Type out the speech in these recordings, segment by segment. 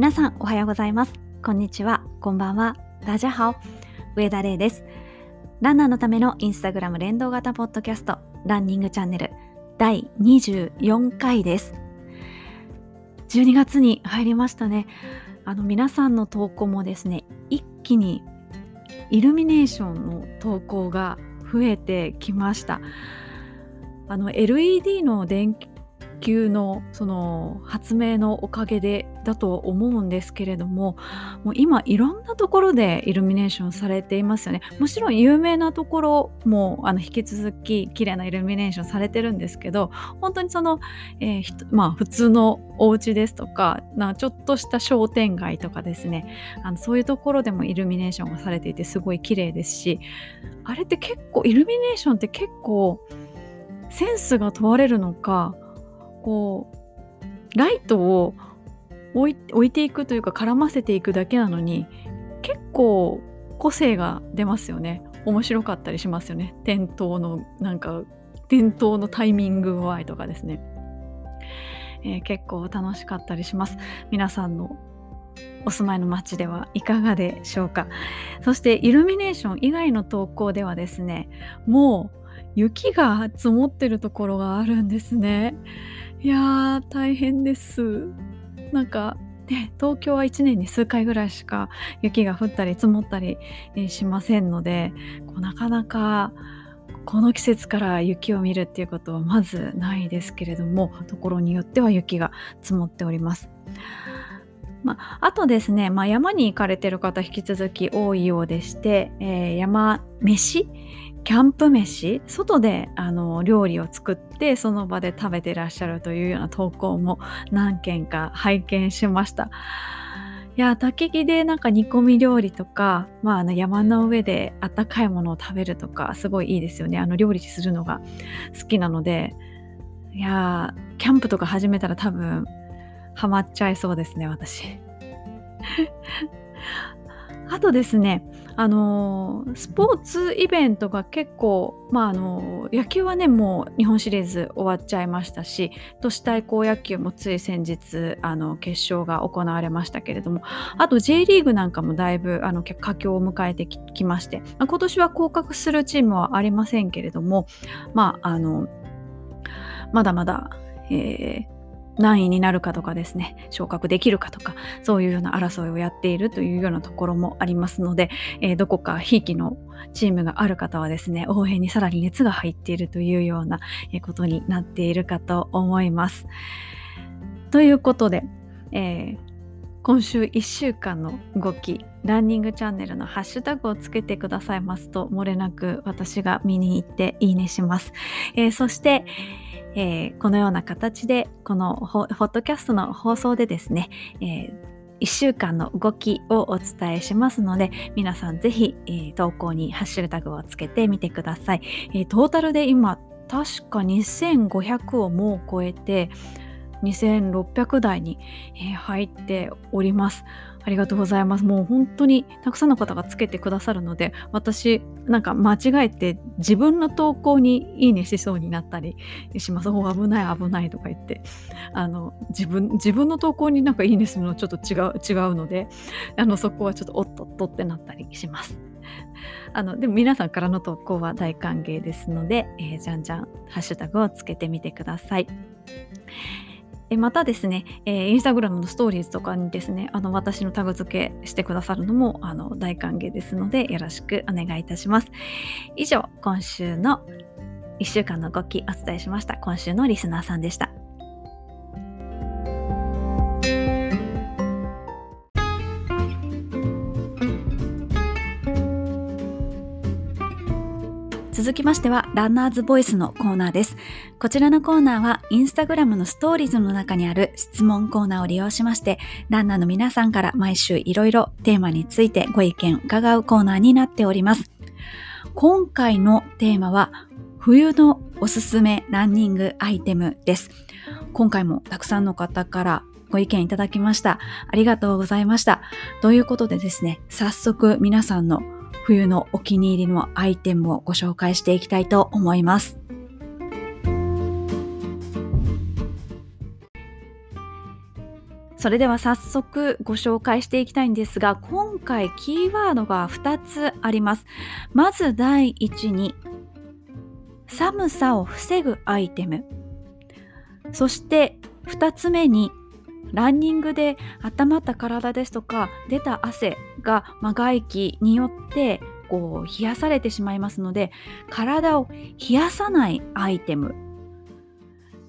皆さんおはようございます。こんにちは。こんばんは。ダジャハオ。上田玲です。ランナーのためのインスタグラム連動型ポッドキャスト、ランニングチャンネル第24回です。12月に入りましたね。あの皆さんの投稿もですね、一気にイルミネーションの投稿が増えてきました。あの LED の電球のその発明のおかげでだと思うんですけれどももう今いろんなところでイルミネーションされていますよね。もちろん有名なところもあの引き続き綺麗なイルミネーションされてるんですけど本当にその、えー、まあ普通のお家ですとかなちょっとした商店街とかですね。あのそういうところでもイルミネーションがされていてすごい綺麗ですしあれって結構イルミネーションって結構センスが問われるのかこうライトを置いていくというか絡ませていくだけなのに結構個性が出ますよね。面白かったりしますよね。点灯のなんか点灯のタイミング具合とかですね、えー、結構楽しかったりします。皆さんのお住まいの街ではいかがでしょうか。そしてイルミネーション以外の投稿ではですねもう雪が積もってるところがあるんですね。いやー大変ですなんかね東京は1年に数回ぐらいしか雪が降ったり積もったりしませんのでこうなかなかこの季節から雪を見るっていうことはまずないですけれどもところによっては雪が積もっております。まあ、あとですね、まあ、山に行かれてる方引き続き多いようでして、えー、山飯キャンプ飯？外であの料理を作ってその場で食べてらっしゃるというような投稿も何件か拝見しました。いや焚き木でなんか煮込み料理とか、まあ、あの山の上であったかいものを食べるとかすごいいいですよね。あの料理するのが好きなので。いやキャンプとか始めたら多分ハマっちゃいそうですね私。あとですね、あの、スポーツイベントが結構、まああの、野球はねもう日本シリーズ終わっちゃいましたし都市対抗野球もつい先日あの決勝が行われましたけれどもあと J リーグなんかもだいぶあの佳境を迎えてきまして、まあ、今年は降格するチームはありませんけれどもまああのまだまだ、えー何位になるかとかですね昇格できるかとかそういうような争いをやっているというようなところもありますので、えー、どこかひいきのチームがある方はですね応援にさらに熱が入っているというようなことになっているかと思います。ということで、えー、今週1週間の動きランニングチャンネルのハッシュタグをつけてくださいますと漏れなく私が見に行っていいねします。えー、そしてえー、このような形でこのホッドキャストの放送でですね、えー、1週間の動きをお伝えしますので皆さんぜひ、えー、投稿にハッシュタグをつけてみてください、えー、トータルで今確か2500をもう超えて2600台に、え入っております。ありがとうございます。もう本当にたくさんの方がつけてくださるので、私なんか間違えて自分の投稿にいいねしそうになったりします。お危ない危ないとか言って、あの自分自分の投稿になんかいいねするのちょっと違う違うので、あのそこはちょっとおっとっとってなったりします。あのでも皆さんからの投稿は大歓迎ですので、えー、じゃんじゃんハッシュタグをつけてみてください。またですね、えー、インスタグラムのストーリーズとかにですね、あの私のタグ付けしてくださるのもあの大歓迎ですので、よろしくお願いいたします。以上、今週の1週間の動きお伝えしました。今週のリスナーさんでした。続きましては、ランナーズボイスのコーナーです。こちらのコーナーは、インスタグラムのストーリーズの中にある質問コーナーを利用しまして、ランナーの皆さんから毎週いろいろテーマについてご意見伺うコーナーになっております。今回のテーマは、冬のおすすめランニングアイテムです。今回もたくさんの方からご意見いただきました。ありがとうございました。ということでですね、早速皆さんの冬のお気に入りのアイテムをご紹介していきたいと思います。それでは早速ご紹介していきたいんですが今回キーワードが2つあります。まず第1に寒さを防ぐアイテム。そして2つ目にランニングで温まった体ですとか出た汗。が、まあ、外気によってこう冷やされてしまいますので体を冷やさないアイテム。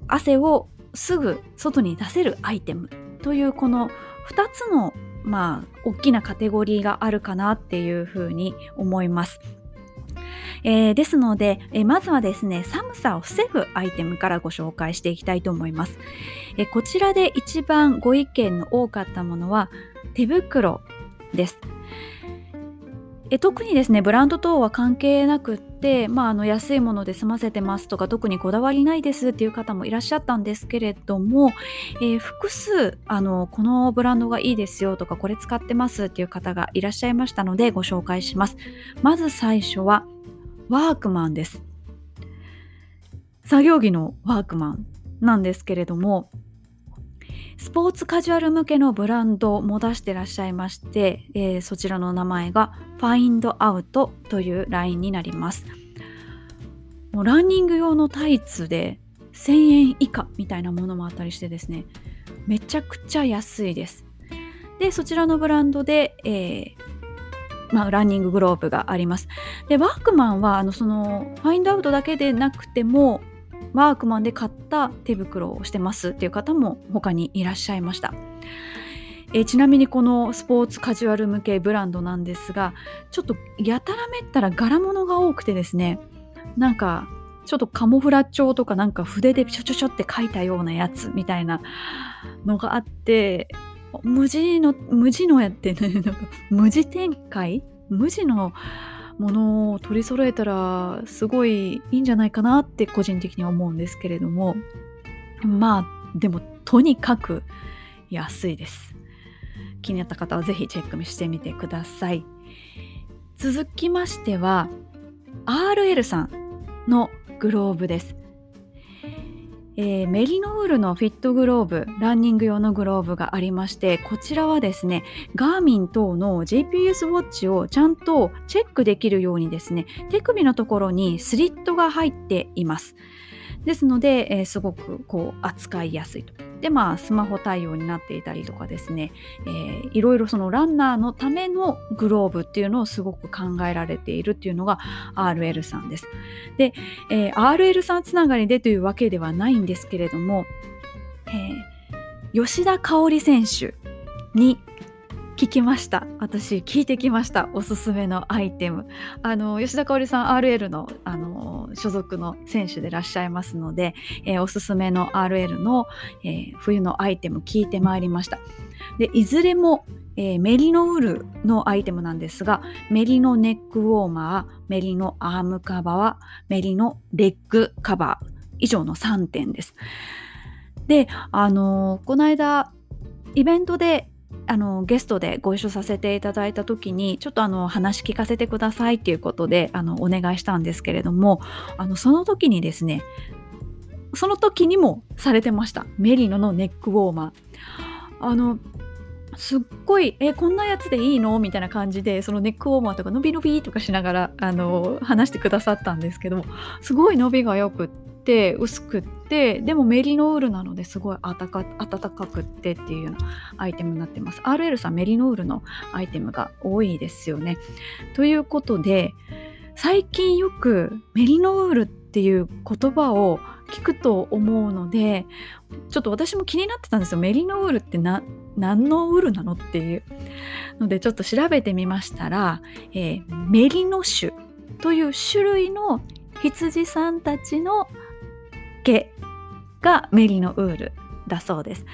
汗をすぐ外に出せるアイテム。というこの2つのまあ大きなカテゴリーがあるかなっていうふうに思います。えー、ですので、えー、まずはですね寒さを防ぐアイテムからご紹介していきたいと思います、えー、こちらで一番ご意見の多かったものは手袋です。え特にですねブランド等は関係なくって、まあ、あの安いもので済ませてますとか特にこだわりないですっていう方もいらっしゃったんですけれども、えー、複数あのこのブランドがいいですよとかこれ使ってますっていう方がいらっしゃいましたのでご紹介します。まず最初はワークマンです。作業着のワークマンなんですけれどもスポーツカジュアル向けのブランドも出してらっしゃいまして、えー、そちらの名前が Find Out というラインになります。もうランニング用のタイツで1000円以下みたいなものもあったりしてですね、めちゃくちゃ安いです。で、そちらのブランドで、えーまあ、ランニンググローブがあります。で、ワークマンは、あの、その、ファインドアウトだけでなくても、ワークマンで買った手袋をしてますっていう方も他にいらっしゃいました。えちなみにこのスポーツカジュアル向けブランドなんですがちょっとやたらめったら柄物が多くてですねなんかちょっとカモフラ調とかなんか筆でちょちょちょって書いたようなやつみたいなのがあって無地の無地のやって無地展開？無地のものを取り揃えたらすごいいいんじゃないかなって個人的には思うんですけれどもまあでもとにかく安いです。気になった方は是非チェックしてみてください。続きましては RL さんのグローブです。えー、メリノールのフィットグローブランニング用のグローブがありましてこちらはですねガーミン等の GPS ウォッチをちゃんとチェックできるようにですね手首のところにスリットが入っています。ですので、えー、すごくこう扱いやすいと。でまあスマホ対応になっていたりとかですね、えー、いろいろそのランナーのためのグローブっていうのをすごく考えられているっていうのが RL さんです。で、えー、RL さんつながりでというわけではないんですけれども、えー、吉田香織選手に聞きました。私聞いてきました。おすすめのアイテム。あの吉田香織さん RL のあの所属の選手でいらっしゃいますので、えー、おすすめの RL の、えー、冬のアイテム聞いてまいりました。でいずれも、えー、メリノウールのアイテムなんですがメリノネックウォーマーメリノアームカバーメリノレッグカバー以上の3点です。であのこの間イベントであのゲストでご一緒させていただいた時にちょっとあの話聞かせてくださいっていうことであのお願いしたんですけれどもあのその時にですねその時にもされてました。メリノのネックウォーマー。あのすっごいえこんなやつでいいの？みたいな感じでそのネックウォーマーとか伸び伸びとかしながらあの話してくださったんですけどもすごい伸びがよくって薄くってでもメリノールなのですごい暖かくってっていうようなアイテムになってます。RL さんメリノールのアイテムが多いですよね。ということで最近よくメリノールっていう言葉を聞くと思うのでちょっと私も気になってたんですよ。メリノールって何のウールなのっていうのでちょっと調べてみましたら、えー、メリノ種という種類の羊さんたちの毛がメリノウールだそうです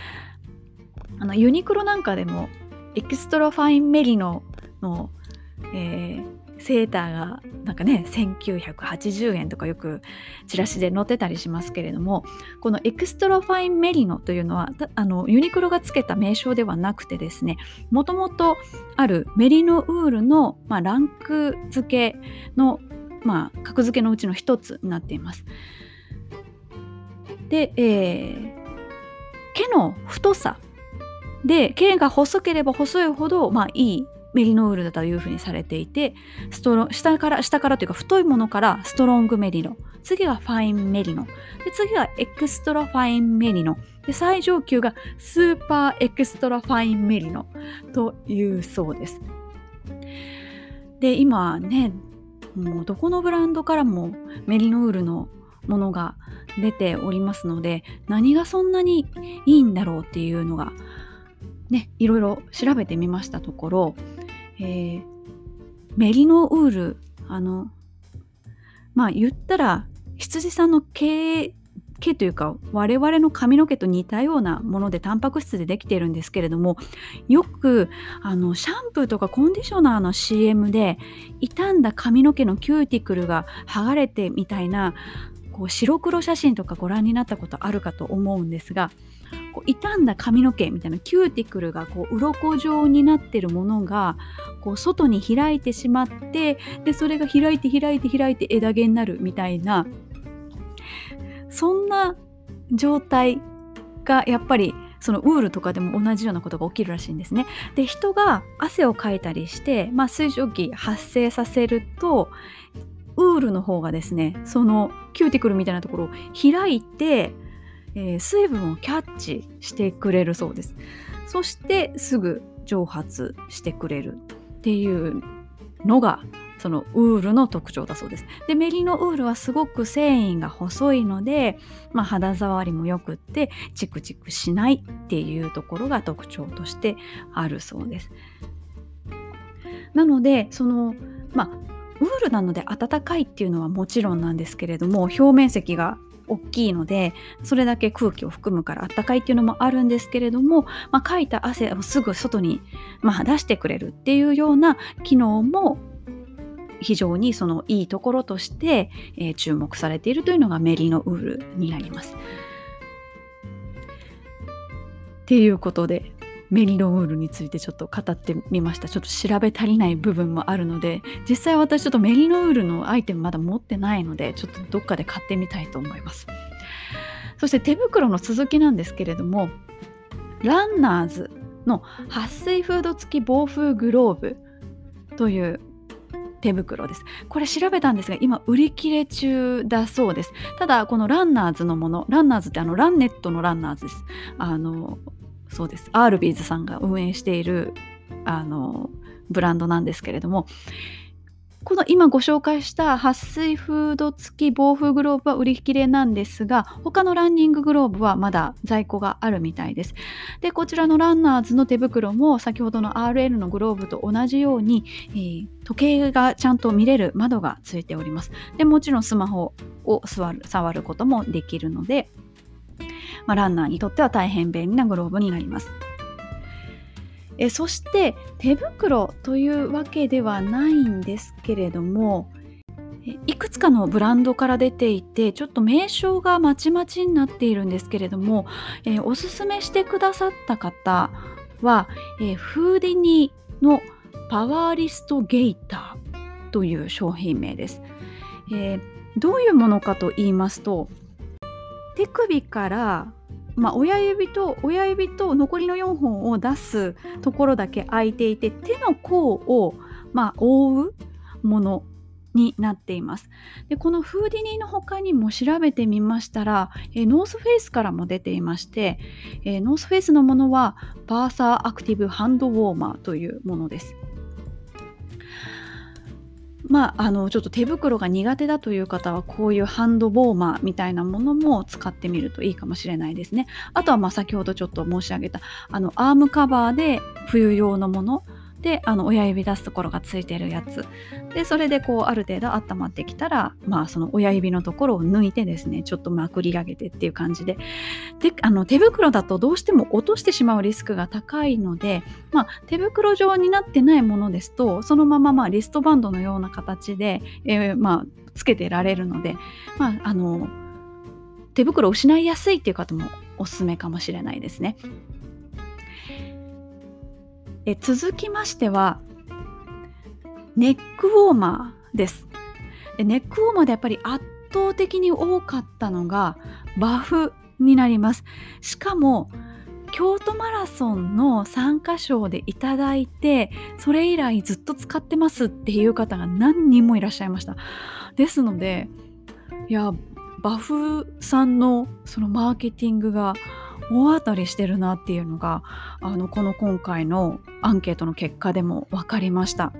あのユニクロなんかでもエクストラファインメリノの、えー、セーターがなんかね1980円とかよくチラシで載ってたりしますけれどもこのエクストラファインメリノというのはあのユニクロがつけた名称ではなくてですねもともとあるメリノウールの、まあ、ランク付けの、まあ、格付けのうちの一つになっています。で、えー、毛の太さ。で毛が細ければ細いほど、まあ、いいメリノウールだというふうにされていてストロ下から下からというか太いものからストロングメリノ。次はファインメリノ。で次はエクストラファインメリノ。で最上級がスーパーエクストラファインメリノというそうです。で今ねもうどこのブランドからもメリノウールのものが出ておりますので何がそんなにいいんだろうっていうのがねいろいろ調べてみましたところ、えー、メリノウールあのまあ言ったら羊さんの毛毛というか我々の髪の毛と似たようなものでタンパク質でできているんですけれどもよくあのシャンプーとかコンディショナーの CM で傷んだ髪の毛のキューティクルが剥がれてみたいなこう白黒写真とかご覧になったことあるかと思うんですがこう傷んだ髪の毛みたいなキューティクルがこう鱗状になってるものがこう外に開いてしまってでそれが開いて開いて開いて枝毛になるみたいなそんな状態がやっぱりそのウールとかでも同じようなことが起きるらしいんですね。で人が汗をかいたりして、まあ、水蒸気発生させるとウールの方がですねそのキューティクルみたいなところを開いて、えー、水分をキャッチしてくれるそうです。そしてすぐ蒸発してくれるっていうのがそのウールの特徴だそうです。でメリノウールはすごく繊維が細いので、まあ、肌触りもよくってチクチクしないっていうところが特徴としてあるそうです。なのでそのまあウールなので暖かいっていうのはもちろんなんですけれども表面積が大きいのでそれだけ空気を含むから暖かいっていうのもあるんですけれども、まあ、かいた汗をすぐ外に、まあ、出してくれるっていうような機能も非常にそのいいところとして、えー、注目されているというのがメリノウールになります。っていうことでメリノウールについてちょっと語ってみましたちょっと調べ足りない部分もあるので実際私ちょっとメリノウールのアイテムまだ持ってないのでちょっとどっかで買ってみたいと思いますそして手袋の続きなんですけれどもランナーズの撥水フード付き防風グローブという手袋です。これ調べたんですが、今売り切れ中だそうです。ただ、このランナーズのもの、ランナーズってあのランネットのランナーズです。あの、そうです。アールビーズさんが運営しているあのブランドなんですけれども、この今ご紹介した撥水フード付き防風グローブは売り切れなんですが他のランニンググローブはまだ在庫があるみたいですでこちらのランナーズの手袋も先ほどの RL のグローブと同じように、えー、時計がちゃんと見れる窓がついておりますでもちろんスマホを触ることもできるので、まあ、ランナーにとっては大変便利なグローブになります。えそして手袋というわけではないんですけれどもいくつかのブランドから出ていてちょっと名称がまちまちになっているんですけれども、えおすすめしてくださった方は、えフーディニのパワーリストゲイターという商品名です、えー、どういうものかと言いますと手首からまあ、親指と親指と残りの4本を出すところだけ空いていて手の甲を、まあ、覆うものになっています。でこのフーディニーの他にも調べてみましたら、えー、ノースフェイスからも出ていまして、えー、ノースフェイスのものはバーサーアクティブハンドウォーマーというものです。まあ、あのちょっと手袋が苦手だという方はこういうハンドウォーマーみたいなものも使ってみるといいかもしれないですね。あとはまあ先ほどちょっと申し上げたあのアームカバーで冬用のものであの親指出すところがついてるやつでそれでこうある程度温まってきたらまあその親指のところを抜いてですねちょっとまくり上げてっていう感じでであの手袋だとどうしても落としてしまうリスクが高いので、まあ、手袋状になってないものですとそのまままあリストバンドのような形で、えー、まあつけてられるので、まあ、あの手袋を失いやすいっていう方もおすすめかもしれないですね。え続きましてはネックウォーマーです。ネックウォーマーでやっぱり圧倒的に多かったのがバフになります。しかも京都マラソンの参加賞でいただいてそれ以来ずっと使ってますっていう方が何人もいらっしゃいました。ですのでいやバフさんのそのマーケティングが大当たりしてるなっていうのがあのこの今回のアンケートの結果でも分かりました。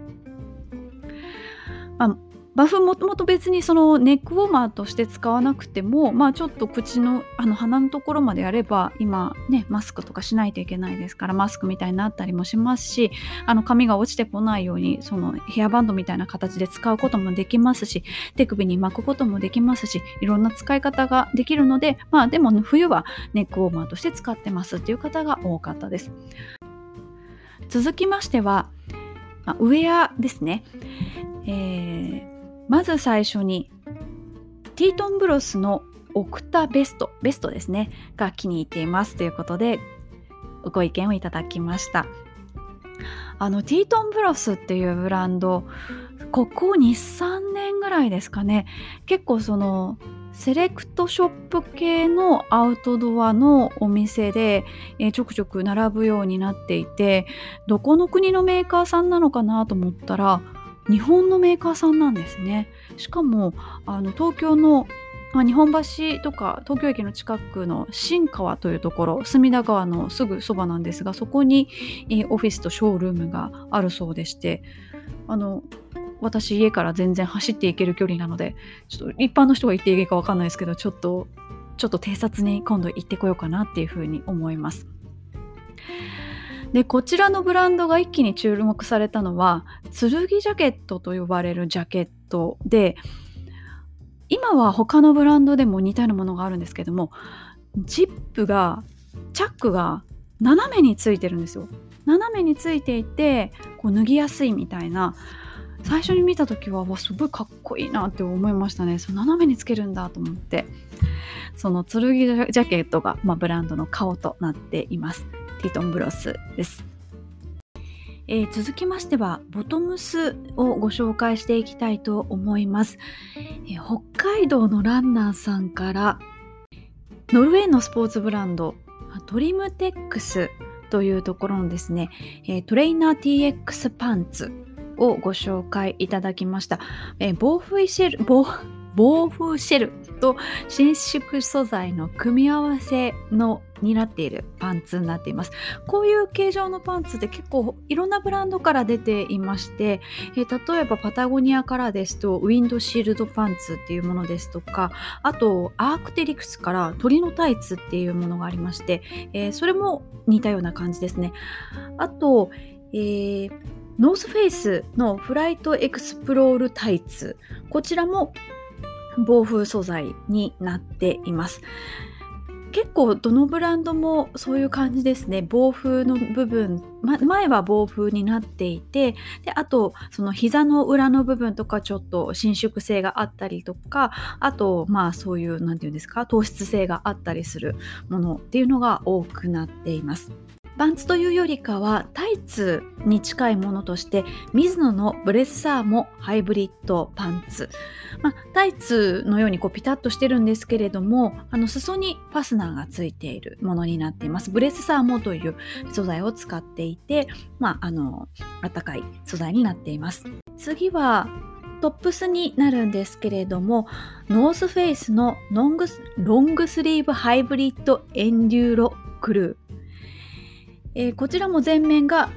まあ、バフもともと別にそのネックウォーマーとして使わなくても、まあ、ちょっと口のあの鼻のところまでやれば今ねマスクとかしないといけないですからマスクみたいになったりもしますしあの髪が落ちてこないようにそのヘアバンドみたいな形で使うこともできますし手首に巻くこともできますしいろんな使い方ができるのでまあでも冬はネックウォーマーとして使ってますっていう方が多かったです。続きましては、まあ、ウェアですね。えーまず最初にティートンブロスのオクタベストベストですねが気に入っていますということでご意見をいただきました。あのティートンブロスっていうブランドここ23年ぐらいですかね結構そのセレクトショップ系のアウトドアのお店で、え、ちょくちょく並ぶようになっていてどこの国のメーカーさんなのかなと思ったら日本のメーカーさんなんですねしかもあの東京のまあ、日本橋とか東京駅の近くの新川というところ隅田川のすぐそばなんですがそこに、えオフィスとショールームがあるそうでしてあの私家から全然走っていける距離なのでちょっと一般の人が行っていいか分かんないですけどちょっとちょっと偵察に今度行ってこようかなっていうふうに思います。でこちらのブランドが一気に注目されたのは剣ジャケットと呼ばれるジャケットで今は他のブランドでも似たようなものがあるんですけどもジップがチャックが斜めについてるんですよ。斜めについていてこう脱ぎやすいみたいな。最初に見た時はわすごいかっこいいなって思いましたね。その斜めにつけるんだと思って。その剣ジャケットが、まあ、ブランドの顔となっています。ティトンブロスです。えー、続きましてはボトムスをご紹介していきたいと思います、えー、北海道のランナーさんからノルウェーのスポーツブランドトリムテックスというところのですね、えー、トレーナー TX パンツをご紹介いただきました、え防風シェル防防風シェルと伸縮素材の組み合わせのになっているパンツになっています。こういう形状のパンツって結構いろんなブランドから出ていまして、えー、例えばパタゴニアからですとウィンドシールドパンツっていうものですとかあとアークテリクスから鳥のタイツっていうものがありまして、えー、それも似たような感じですね。あと、えーノースフェイスのフライトエクスプロールタイツ。こちらも防風素材になっています。結構どのブランドもそういう感じですね防風の部分、ま、前は防風になっていてであとその膝の裏の部分とかちょっと伸縮性があったりとかあとまあそういう何て言うんですか糖質性があったりするものっていうのが多くなっています。パンツというよりかはタイツに近いものとしてミズノのブレッサーもハイブリッドパンツ、まあ、タイツのようにこうピタッとしてるんですけれどもあの裾にファスナーがついているものになっています。ブレッサーもという素材を使っていて、まあ、あの暖かい素材になっています。次はトップスになるんですけれどもノースフェイスのロングロングスリーブハイブリッドエンデューロクルー。えー、こちらも前面が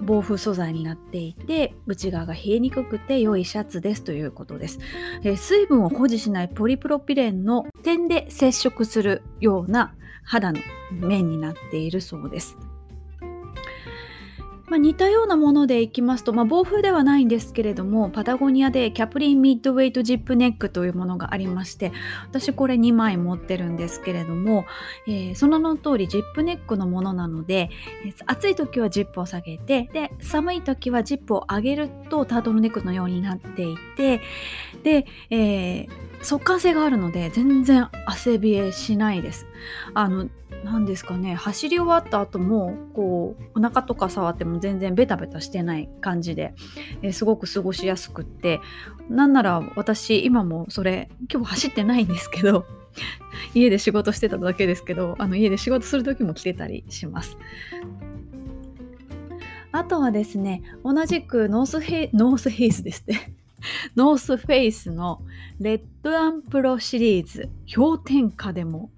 防風素材になっていて内側が冷えにくくて良いシャツですということです、えー、水分を保持しないポリプロピレンの点で接触するような肌の面になっているそうです。まあ、似たようなものでいきますと、まあ、防風ではないんですけれどもパタゴニアでキャプリーンミッドウェイトジップネックというものがありまして私これ2枚持ってるんですけれども、えー、その名の通りジップネックのものなので、暑い時はジップを下げてで寒い時はジップを上げるとタートルネックのようになっていてで、えー速乾性があるので全然汗冷えしないです。あの何ですかね。走り終わった後もこうお腹とか触っても全然ベタベタしてない感じで、えー、すごく過ごしやすくってなんなら私今もそれ今日走ってないんですけど 家で仕事してただけですけどあの家で仕事する時も着てたりします。あとはですね同じくノースヘイノースヘイスですね。ノースフェイスのレッドランプロシリーズ氷点下でも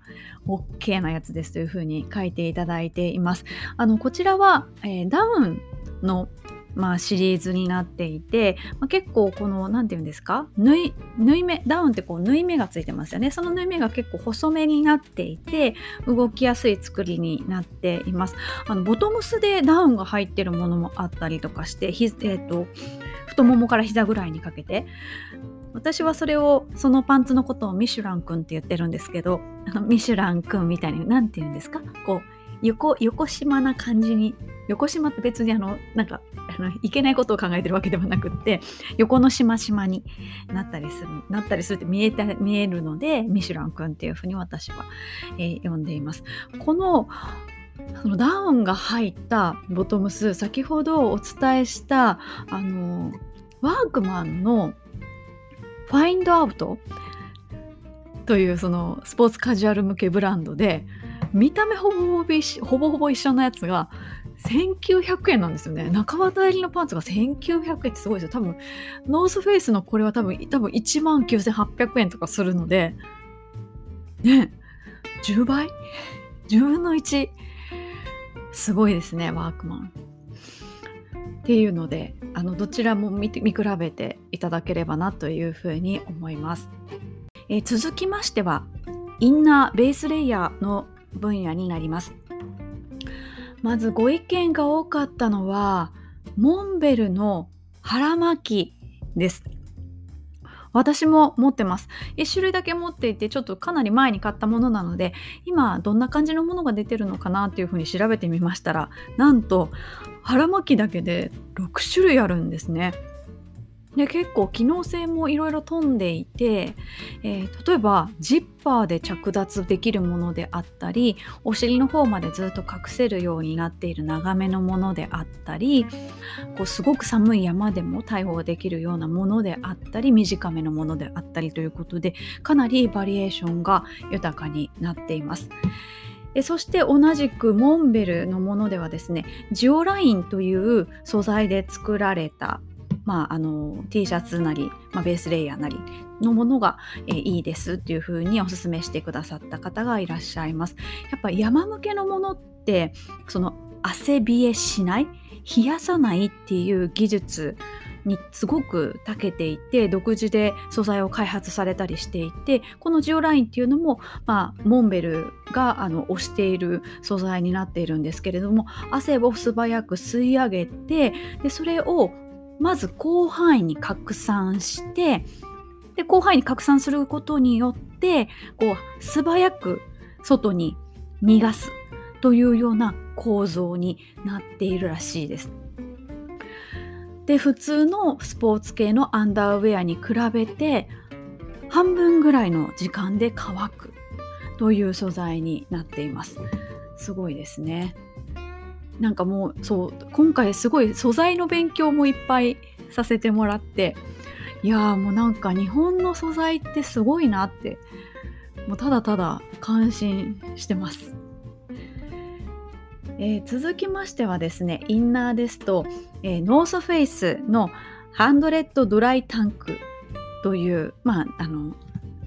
OK なやつですというふうに書いていただいています。あのこちらは、えー、ダウンのまあ、シリーズになっていて、まあ、結構この何て言うんですか縫い縫い目ダウンってこう縫い目がついてますよねその縫い目が結構細めになっていて動きやすい作りになっていますあのボトムスでダウンが入ってるものもあったりとかしてひ、えーと太ももから膝ぐらいにかけて私はそれをそのパンツのことをミシュラン君って言ってるんですけどミシュラン君みたいに何て言うんですか？こう横横島な感じに横島って別にあのなんかあのいけないことを考えてるわけではなくって横のしましまになったりするなったりするって見えた見えるのでミシュラン君っていうふうに私は、えー、呼んでいます。このそのダウンが入ったボトムス先ほどお伝えしたあのワークマンのファインドアウトというそのスポーツカジュアル向けブランドで見た目ほぼほぼ一緒のやつが1900円なんですよね。中綿入りのパンツが1900円ってすごいですよ。多分、ノースフェイスのこれは多分、多分1万9800円とかするので、ね、10倍 ?10 分の1。すごいですね、ワークマン。っていうので、あの、どちらも見見比べていただければなというふうに思います。えー、続きましては、インナーベースレイヤーの分野になります。まずご意見が多かったのは、モンベルの腹巻きです。私も持ってます。1種類だけ持っていて、ちょっとかなり前に買ったものなので、今どんな感じのものが出てるのかなっていうふうに調べてみましたら、なんと腹巻きだけで6種類あるんですね。で結構機能性もいろいろ飛んでいて、えー、例えばジッパーで着脱できるものであったりお尻の方までずっと隠せるようになっている長めのものであったりこうすごく寒い山でも対応できるようなものであったり短めのものであったりということでかなりバリエーションが豊かになっています。そして同じくモンベルのものではですねジオラインという素材で作られたまあ、あの T シャツなり、まあ、ベースレイヤーなりのものが、え、いいですっていう風にお勧めしてくださった方がいらっしゃいます。やっぱ山向けのものってその汗冷えしない冷やさないっていう技術にすごく長けていて独自で素材を開発されたりしていてこのジオラインっていうのも、まあ、モンベルがあの推している素材になっているんですけれども汗を素早く吸い上げてでそれをまず広範囲に拡散してで広範囲に拡散することによってこう素早く外に逃がすというような構造になっているらしいです。で普通のスポーツ系のアンダーウェアに比べて半分ぐらいの時間で乾くという素材になっています。すごいですね。なんかもうそう今回すごい素材の勉強もいっぱいさせてもらっていやーもうなんか日本の素材ってすごいなってもうただただ感心してます。えー、続きましてはですねインナーですと、えー、ノースフェイスのハンドレッドドライタンクという、まあ、あの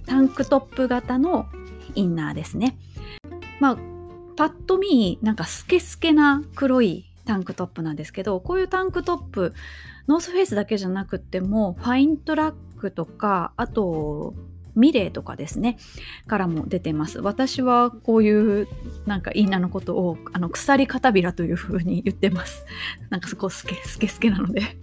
タンクトップ型のインナーですね。まあパッと見なんかスケスケな黒いタンクトップなんですけどこういうタンクトップノースフェイスだけじゃなくてもファイントラックとかあとミレーとかですねからも出てます。私はこういうなんかインナーのことをあの鎖片びらというふうに言ってます。なんかそこスケスケスケなので。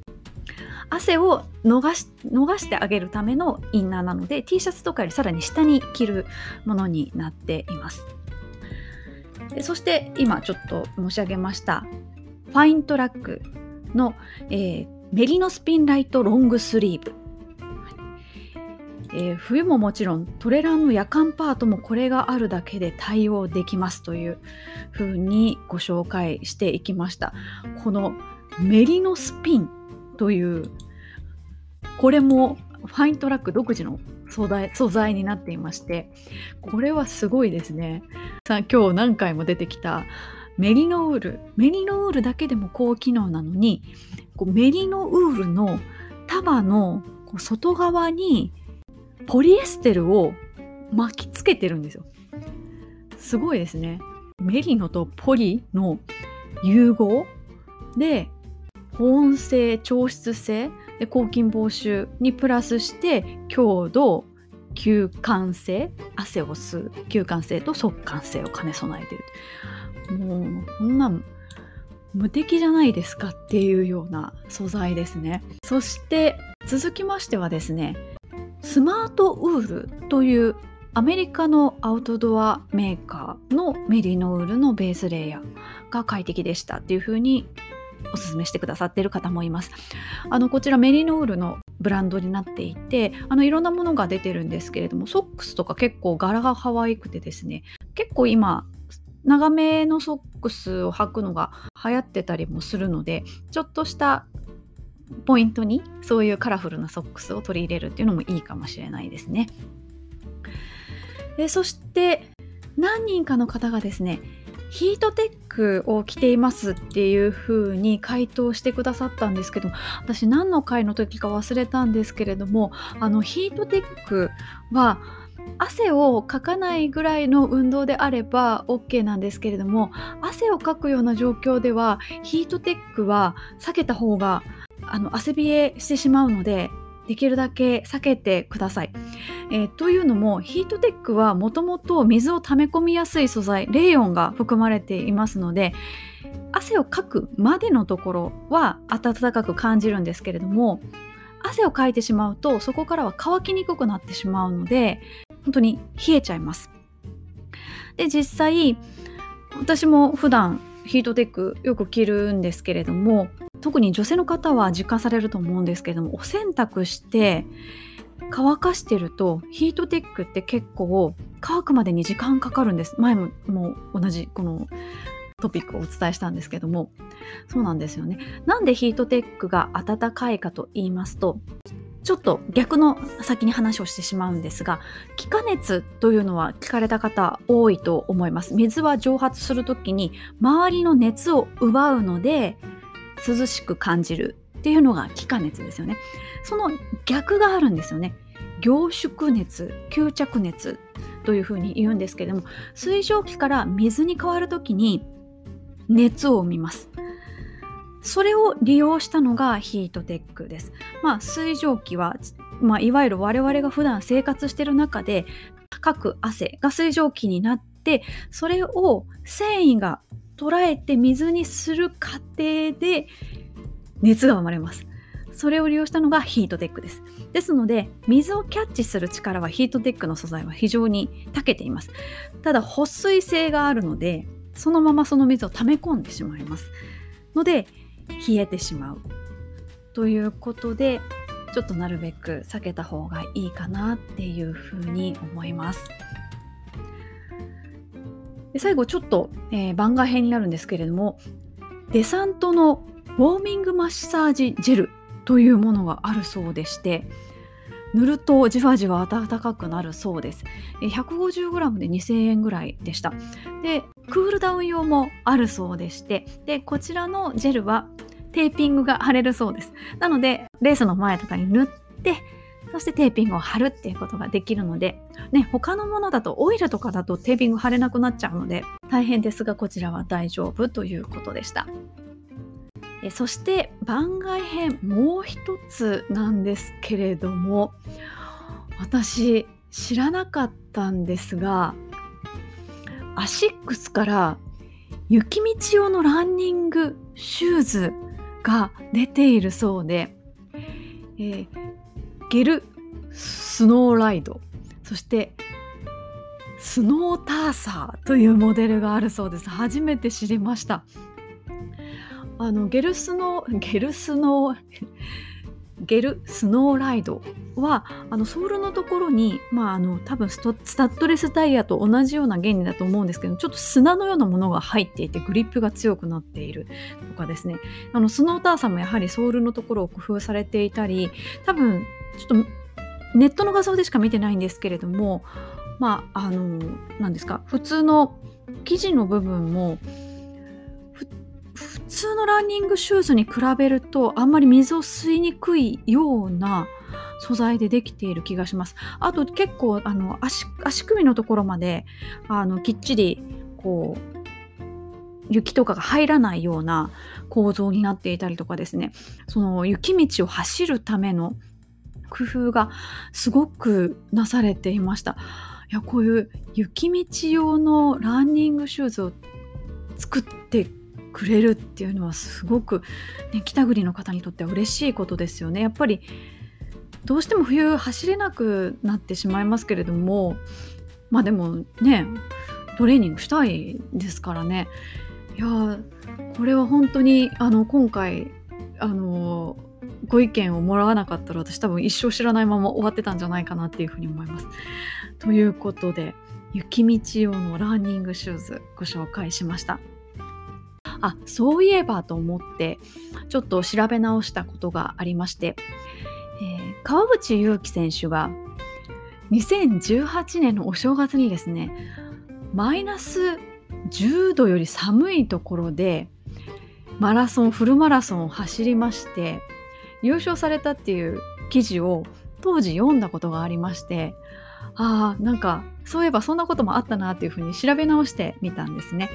汗を逃し逃してあげるためのインナーなので T シャツとかよりさらに下に着るものになっています。でそして今ちょっと申し上げましたファイントラックの、えー、メリノスピンライトロングスリーブ。えー、冬ももちろんトレランの夜間パートもこれがあるだけで対応できますというふうにご紹介していきました。このメリノスピンというこれもファイントラック独自の素材素材になっていましてこれはすごいですね。さあ今日何回も出てきたメリノウール。メリノウールだけでも高機能なのにこうメリノウールの束の外側にポリエステルを巻きつけてるんですよ。すごいですね。メリノとポリの融合で保温性調湿性で抗菌防臭にプラスして強度吸汗性汗を吸う吸汗性と速乾性を兼ね備えてるもうこんな無敵じゃないですかっていうような素材ですねそして続きましてはですねスマートウールというアメリカのアウトドアメーカーのメリノウールのベースレイヤーが快適でしたっていう風におすすめしてくださっている方もいます。あのこちらメリノールのブランドになっていてあのいろんなものが出てるんですけれどもソックスとか結構柄が可愛くてですね結構今長めのソックスを履くのが流行ってたりもするのでちょっとしたポイントにそういうカラフルなソックスを取り入れるっていうのもいいかもしれないですね。でそして何人かの方がですねヒートテックを着ていますっていう風に回答してくださったんですけど私何の回の時か忘れたんですけれどもあのヒートテックは汗をかかないぐらいの運動であれば OK なんですけれども汗をかくような状況ではヒートテックは避けた方があの汗冷えしてしまうのでできるだけ避けてください。えー、というのもヒートテックはもともと水を溜め込みやすい素材レイヨンが含まれていますので汗をかくまでのところは暖かく感じるんですけれども汗をかいてしまうとそこからは乾きにくくなってしまうので本当に冷えちゃいます。で実際私も普段ヒートテックよく着るんですけれども特に女性の方は実感されると思うんですけれどもお洗濯して乾かしてるとヒートテックって結構乾くまでに時間かかるんです。前もも同じこのトピックをお伝えしたんですけども。そうなんですよね。なんでヒートテックが暖かいかと言いますとちょっと逆の先に話をしてしまうんですが気化熱というのは聞かれた方多いと思います。水は蒸発する時に周りの熱を奪うので涼しく感じるっていうのが気化熱ですよね。その逆があるんですよね。凝縮熱吸着熱というふうに言うんですけれども水蒸気から水に変わる時に熱を生みます。それを利用したのがヒートテックです。まあ、水蒸気は、まあ、いわゆる我々が普段生活している中でかく汗が水蒸気になってそれを繊維が捉えて水にする過程で熱が生まれます。それを利用したのがヒートテックです。ですので、水をキャッチする力はヒートテックの素材は非常に長けています。ただ、保水性があるので、そのままその水を溜め込んでしまいます。ので、冷えてしまう。ということで、ちょっとなるべく避けた方がいいかなっていうふうに思います。で最後ちょっと、えー、番外編になるんですけれどもデサントのウォーミングマッサージジェルというものがあるそうでして塗るとじわじわ暖かくなるそうです。150g で2000円ぐらいでした。でクールダウン用もあるそうでしてでこちらのジェルはテーピングが貼れるそうです。なのでレースの前とかに塗ってそしてテーピングを貼るっていうことができるので、ね、他のものだとオイルとかだとテーピング貼れなくなっちゃうので大変ですがこちらは大丈夫ということでした。えそして番外編もう一つなんですけれども私知らなかったんですがアシックスから雪道用のランニングシューズが出ているそうで、えー、ゲルスノーライドそしてスノーターサーというモデルがあるそうです。初めて知りました。あのゲルスノ ゲルスノゲルスノーライドはあのソールのところに、まあ、あの多分スタッドレスタイヤと同じような原理だと思うんですけどちょっと砂のようなものが入っていてグリップが強くなっているとかですね。あのスノーターさんもやはりソールのところを工夫されていたり多分ちょっとネットの画像でしか見てないんですけれどもまああの何ですか普通の生地の部分も通のランニングシューズに比べるとあんまり水を吸いにくいような素材でできている気がします。あと結構あの足足首のところまであのきっちりこう雪とかが入らないような構造になっていたりとかですねその雪道を走るための工夫がすごくなされていました。いやこういう雪道用のランニングシューズを作ってくれるっていうのはすごく、ね、北国の方にとっては嬉しいことですよね。やっぱりどうしても冬走れなくなってしまいますけれどもまあでもねトレーニングしたいですからねいやこれは本当にあの今回あのご意見をもらわなかったら私多分一生知らないまま終わってたんじゃないかなっていうふうに思います。ということで雪道用のランニングシューズご紹介しました。あそういえばと思ってちょっと調べ直したことがありまして、えー、川淵勇輝選手が2018年のお正月にですねマイナス10度より寒いところでマラソンフルマラソンを走りまして優勝されたっていう記事を当時読んだことがありましてああなんかそういえばそんなこともあったなっていうふうに調べ直してみたんですね。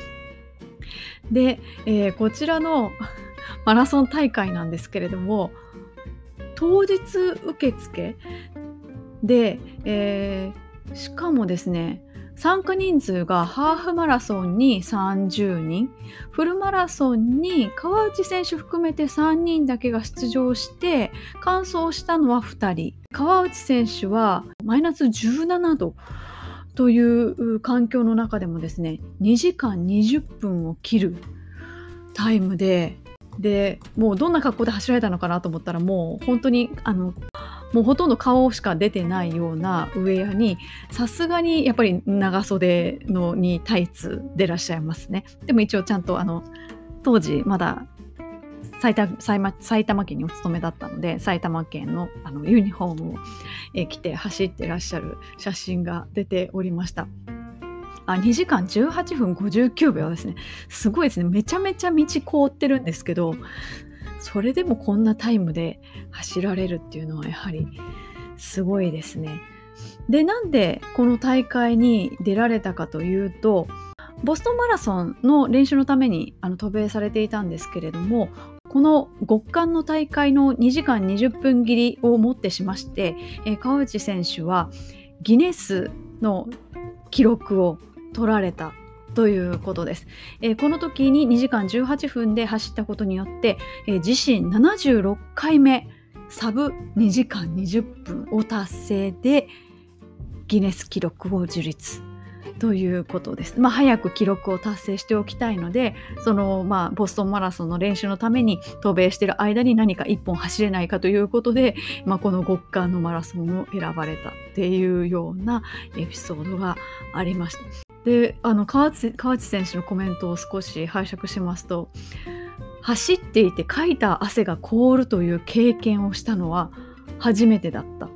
で、えー、こちらの マラソン大会なんですけれども当日受付で、えー、しかもですね参加人数がハーフマラソンに30人フルマラソンに川内選手含めて3人だけが出場して完走したのは2人。川内選手はマイナス17度。という環境の中でもですね2時間20分を切るタイムででもうどんな格好で走られたのかなと思ったらもう本当にあのもうほとんど顔しか出てないようなウェアにさすがにやっぱり長袖のにタイツでらっしゃいますね。でも一応ちゃんとあの当時まだ埼玉埼玉県にお勤めだったので埼玉県のあのユニフォームを、え着て走ってらっしゃる写真が出ておりました。あ2時間18分59秒ですね。すごいですね。めちゃめちゃ道凍ってるんですけど、それでもこんなタイムで走られるっていうのはやはりすごいですね。で、なんでこの大会に出られたかというと、ボストンマラソンの練習のためにあの渡米されていたんですけれどもこの極寒の大会の2時間20分切りをもってしまして、えー、川内選手はギネスの記録を取られたということです、えー、この時に2時間18分で走ったことによって、えー、自身76回目サブ2時間20分を達成でギネス記録を樹立ということです。まあ、早く記録を達成しておきたいのでその、まあ、ボストンマラソンの練習のために渡米している間に何か1本走れないかということで、まあ、この極寒のマラソンを選ばれたっていうようなエピソードがありました。であの川内川内選手のコメントを少し拝借しますと走っていてかいた汗が凍るという経験をしたのは初めてだった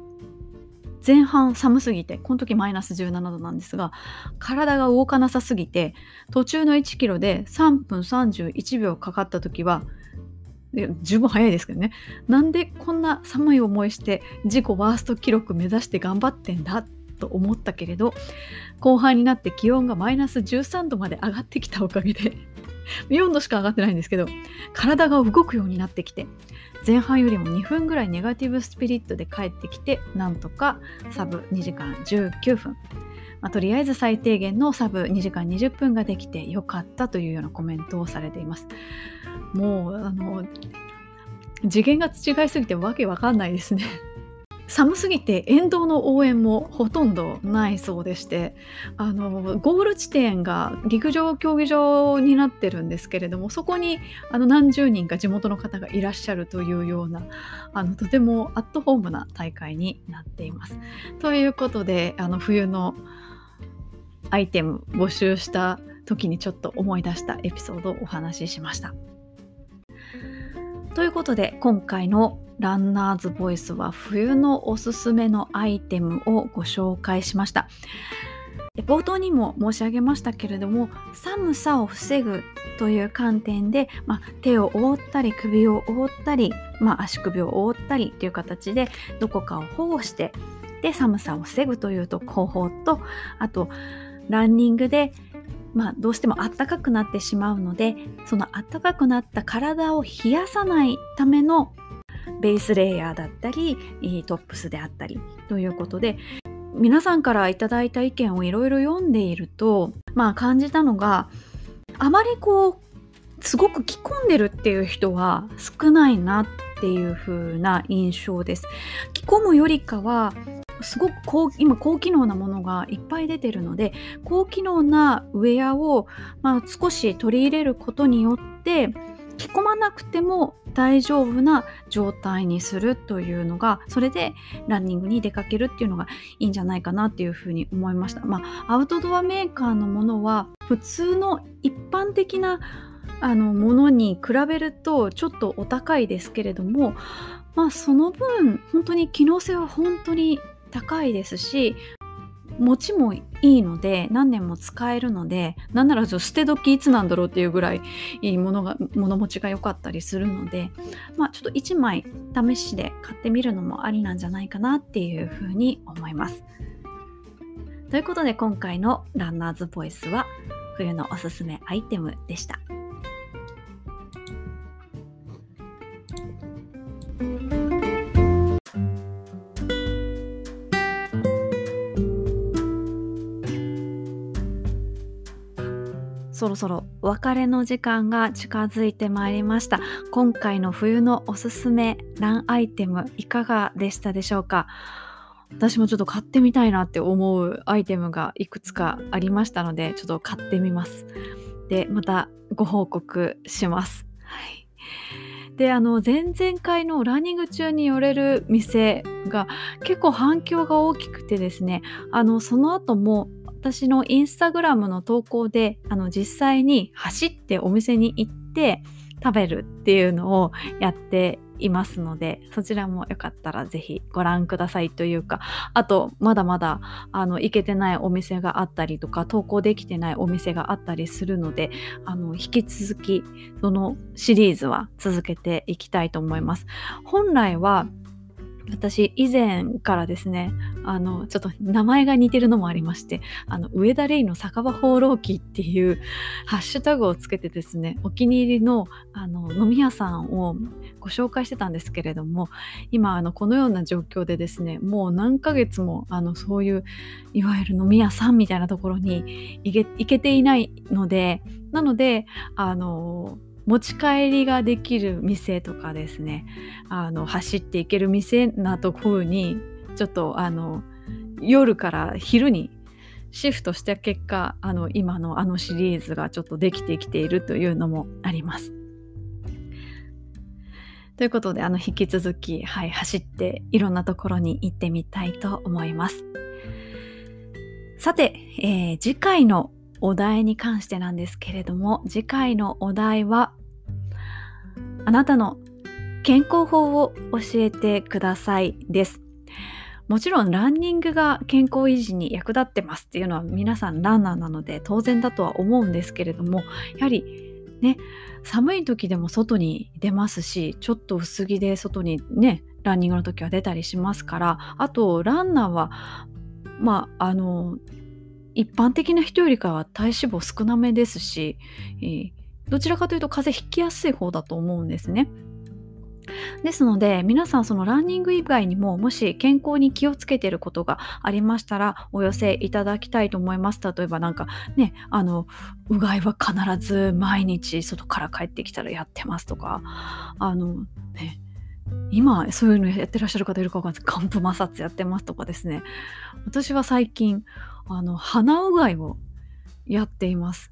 前半寒すぎてこの時マイナス17度なんですが体が動かなさすぎて途中の1キロで3分31秒かかった時は十分早いですけどね。なんでこんな寒い思いして自己ワースト記録目指して頑張ってんだと思ったけれど後半になって気温がマイナス13度まで上がってきたおかげで 4度しか上がってないんですけど体が動くようになってきて前半よりも2分ぐらいネガティブスピリットで帰ってきてなんとかサブ2時間19分、まあ、とりあえず最低限のサブ2時間20分ができてよかったというようなコメントをされています。もうあの次元が違いすぎてわけわかんないですね。寒すぎて沿道の応援もほとんどないそうでしてあのゴール地点が陸上競技場になってるんですけれどもそこにあの何十人か地元の方がいらっしゃるというようなあのとてもアットホームな大会になっています。ということであの冬のアイテム募集した時にちょっと思い出したエピソードをお話ししました。ということで今回のランナーズボイスは冬のおすすめのアイテムをご紹介しました。冒頭にも申し上げましたけれども寒さを防ぐという観点で、まあ、手を覆ったり首を覆ったり、まあ、足首を覆ったりという形でどこかを保護してで寒さを防ぐというと方法とあとランニングでまあ、どうしても暖かくなってしまうのでその暖かくなった体を冷やさないためのベースレイヤーだったりトップスであったりということで皆さんからいただいた意見をいろいろ読んでいるとまあ感じたのがあまりこうすごく着込んでるっていう人は少ないなっていう風な印象です。着込むよりかはすごく高今高機能なものがいっぱい出てるので高機能なウェアを、まあ、少し取り入れることによって着込まなくても大丈夫な状態にするというのがそれでランニングに出かけるっていうのがいいんじゃないかなっていうふうに思いました。まあ、アウトドアメーカーのものは普通の一般的なあのものに比べるとちょっとお高いですけれどもまあその分本当に機能性は本当に高いですし持ちもいいので何年も使えるのでなんなら捨て時いつなんだろうっていうぐらいいいものが物持ちが良かったりするのでまあちょっと1枚試しで買ってみるのもありなんじゃないかなっていうふうに思います。ということで今回のランナーズボイスは冬のおすすめアイテムでした。そろそろお別れの時間が近づいてまいりました。今回の冬のおすすめランアイテムいかがでしたでしょうか？私もちょっと買ってみたいなって思うアイテムがいくつかありましたのでちょっと買ってみます。でまたご報告します。はい。であの前々回のランニング中に寄れる店が結構反響が大きくてですねあのその後も私のインスタグラムの投稿であの実際に走ってお店に行って食べるっていうのをやっていますのでそちらもよかったらぜひご覧くださいというかあとまだまだあの行けてないお店があったりとか投稿できてないお店があったりするのであの引き続きそのシリーズは続けていきたいと思います。本来は私以前からですねあのちょっと名前が似てるのもありましてあの上田レイの酒場放浪記っていうハッシュタグをつけてですねお気に入りのあの飲み屋さんをご紹介してたんですけれども今あのこのような状況でですねもう何ヶ月もあのそういういわゆる飲み屋さんみたいなところに行け行けていないのでなのであの持ち帰りができる店とかですねあの走っていける店なところにちょっとあの夜から昼にシフトした結果あの今のあのシリーズがちょっとできてきているというのもあります。ということであの引き続き、はい、走っていろんなところに行ってみたいと思います。さて、えー、次回のお題に関してなんですけれども次回のお題はあなたの健康法を教えてくださいです。もちろんランニングが健康維持に役立ってますっていうのは皆さんランナーなので当然だとは思うんですけれどもやはりね寒い時でも外に出ますしちょっと薄着で外にねランニングの時は出たりしますからあとランナーはまああの一般的な人よりかは体脂肪少なめですし、えー、どちらかというと風邪ひきやすい方だと思うんですね。ですので皆さんそのランニング以外にももし健康に気をつけてることがありましたらお寄せいただきたいと思います。例えばなんかねあのうがいは必ず毎日外から帰ってきたらやってますとかあのね今そういうのやってらっしゃる方いるかわかんない。です寒風摩擦やってますとかですね。私は最近あの鼻うがいをやっています。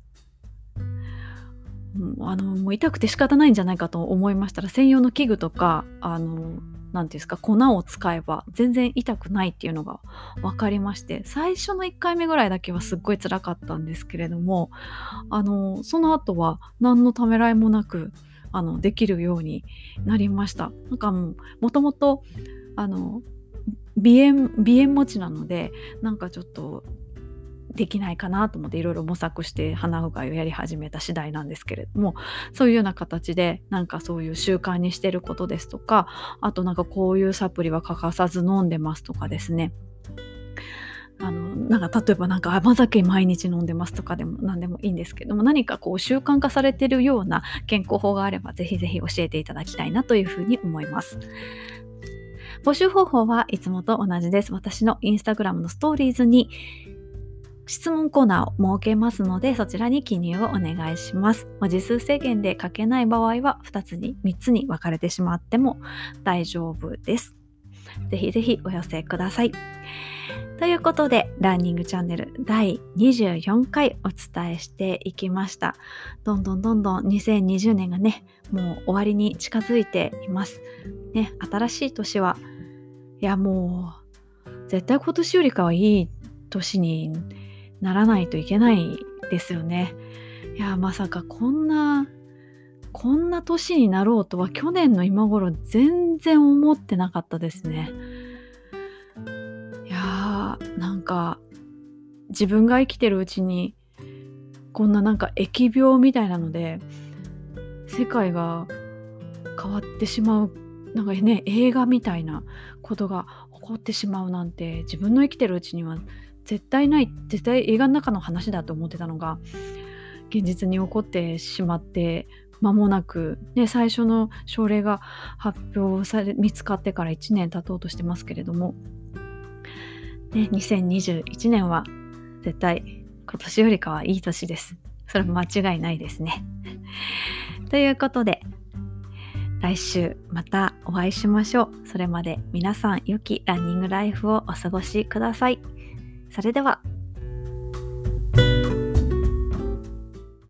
あのもう痛くて仕方ないんじゃないかと思いましたら専用の器具とかあの何ていうんですか粉を使えば全然痛くないっていうのが分かりまして最初の1回目ぐらいだけはすっごい辛かったんですけれどもあのその後は何のためらいもなくあのできるようになりました。なんかもともとあの鼻炎鼻炎持ちなのでなんかちょっとできないかなと思っていろいろ模索して鼻うがいをやり始めた次第なんですけれどもそういうような形でなんかそういう習慣にしてることですとかあとなんかこういうサプリは欠かさず飲んでますとかですねあのなんか例えばなんか甘酒毎日飲んでますとかでも何でもいいんですけども何かこう習慣化されてるような健康法があればぜひぜひ教えていただきたいなというふうに思います。募集方法はいつもと同じです。私のインスタグラムのストーリーズに質問コーナーを設けますので、そちらに記入をお願いします。文字数制限で書けない場合は、2つに、3つに分かれてしまっても大丈夫です。ぜひぜひお寄せください。ということで、ランニングチャンネル第24回お伝えしていきました。どんどんどんどん2020年がね、もう終わりに近づいています。ね、新しい年は、いやもう、絶対今年よりかはいい年にならないといけないですよね。いやまさかこんなこんな年になろうとは去年の今頃全然思ってなかったですね。か自分が生きてるうちにこんななんか疫病みたいなので世界が変わってしまうなんかね映画みたいなことが起こってしまうなんて自分の生きてるうちには絶対ない絶対映画の中の話だと思ってたのが現実に起こってしまって間もなく、ね、最初の症例が発表され見つかってから1年経とうとしてますけれども、ね、2021年は絶対今年よりかはいい年です。それは間違いないですね。ということで来週またお会いしましょう。それまで皆さん良きランニングライフをお過ごしください。それでは